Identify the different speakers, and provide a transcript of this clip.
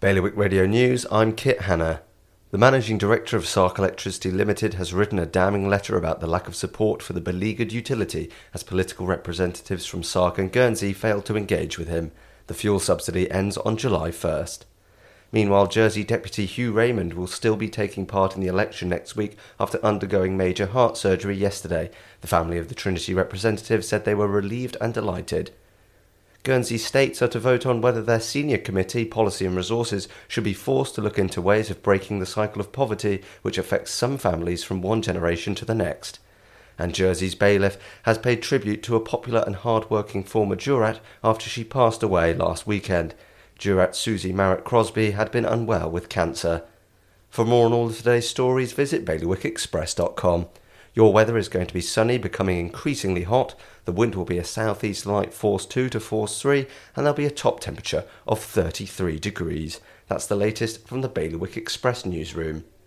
Speaker 1: Bailiwick Radio News, I'm Kit Hanna. The managing director of Sark Electricity Limited has written a damning letter about the lack of support for the beleaguered utility as political representatives from Sark and Guernsey failed to engage with him. The fuel subsidy ends on July 1st. Meanwhile, Jersey Deputy Hugh Raymond will still be taking part in the election next week after undergoing major heart surgery yesterday. The family of the Trinity representative said they were relieved and delighted. Guernsey states are to vote on whether their senior committee, Policy and Resources, should be forced to look into ways of breaking the cycle of poverty which affects some families from one generation to the next. And Jersey's bailiff has paid tribute to a popular and hard-working former jurat after she passed away last weekend. Jurat Susie Marrett Crosby had been unwell with cancer. For more on all of today's stories, visit bailiwickexpress.com. Your weather is going to be sunny, becoming increasingly hot. The wind will be a southeast light force 2 to force 3, and there'll be a top temperature of 33 degrees. That's the latest from the Bailiwick Express newsroom.